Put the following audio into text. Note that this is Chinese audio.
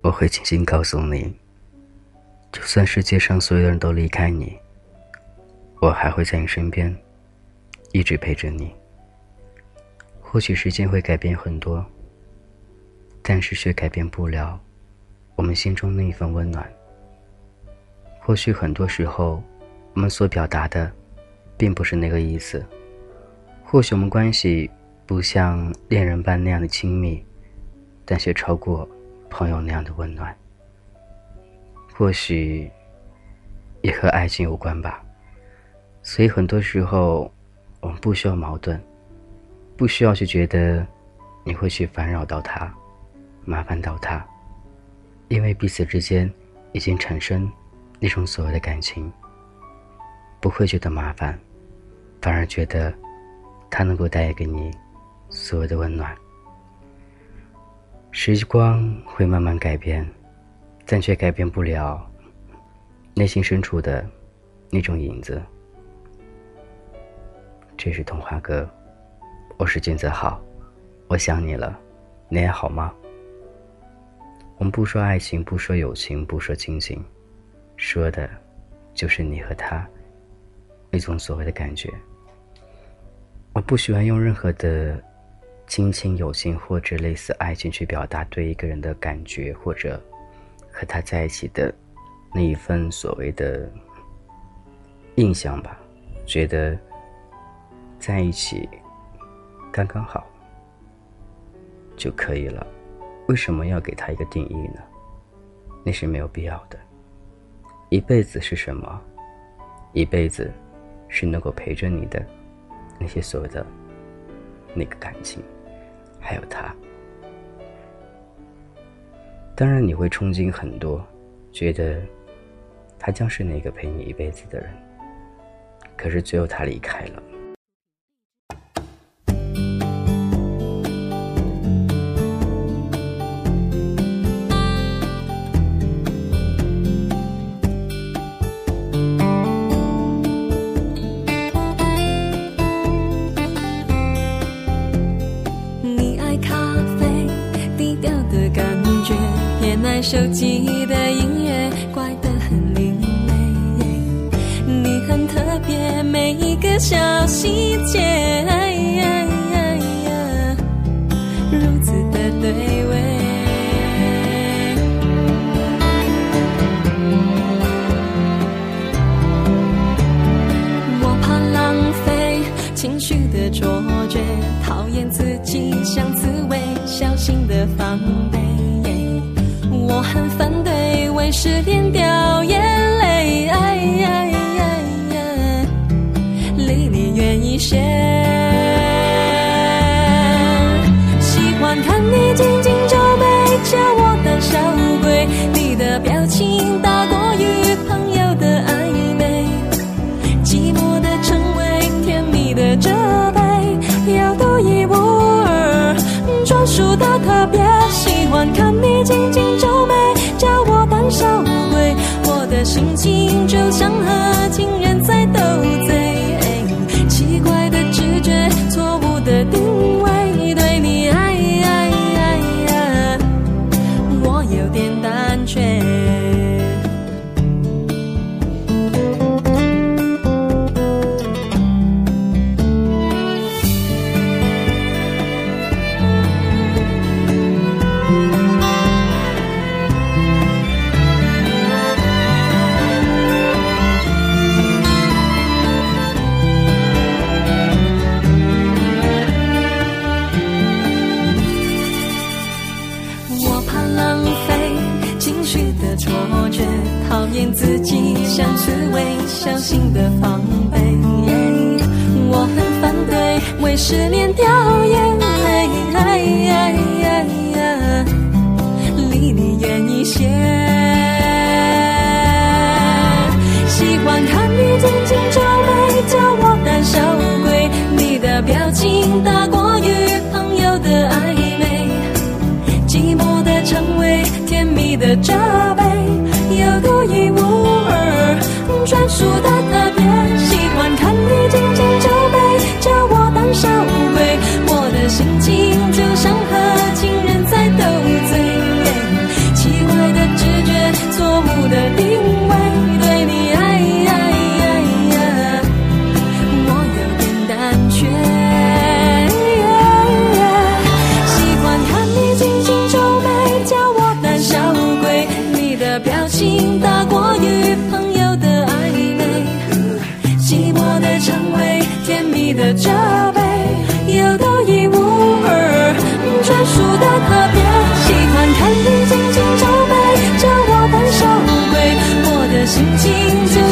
我会轻轻告诉你，就算世界上所有人都离开你，我还会在你身边，一直陪着你。或许时间会改变很多，但是却改变不了我们心中那一份温暖。或许很多时候，我们所表达的，并不是那个意思。或许我们关系不像恋人般那样的亲密，但却超过。朋友那样的温暖，或许也和爱情有关吧。所以很多时候，我们不需要矛盾，不需要去觉得你会去烦扰到他，麻烦到他，因为彼此之间已经产生那种所谓的感情，不会觉得麻烦，反而觉得它能够带给你所有的温暖。时光会慢慢改变，但却改变不了内心深处的那种影子。这是童话哥，我是金泽浩，我想你了，你还好吗？我们不说爱情，不说友情，不说亲情，说的，就是你和他那种所谓的感觉。我不喜欢用任何的。亲情、友情或者类似爱情，去表达对一个人的感觉，或者和他在一起的那一份所谓的印象吧，觉得在一起刚刚好就可以了。为什么要给他一个定义呢？那是没有必要的。一辈子是什么？一辈子是能够陪着你的那些所谓的那个感情。还有他，当然你会憧憬很多，觉得他将是那个陪你一辈子的人。可是最后他离开了。手机的音乐怪得很另类，你很特别，每一个小细节，如此的对味。我怕浪费情绪的错觉，讨厌自己像刺猬，小心的防备。我很反对为失恋掉眼泪，离你远一些。心情就像和情自己像刺猬，小心的防备。我很反对为失恋掉眼泪，离你远一些。喜欢看你紧紧皱眉，叫我胆小鬼。你的表情大过心情就。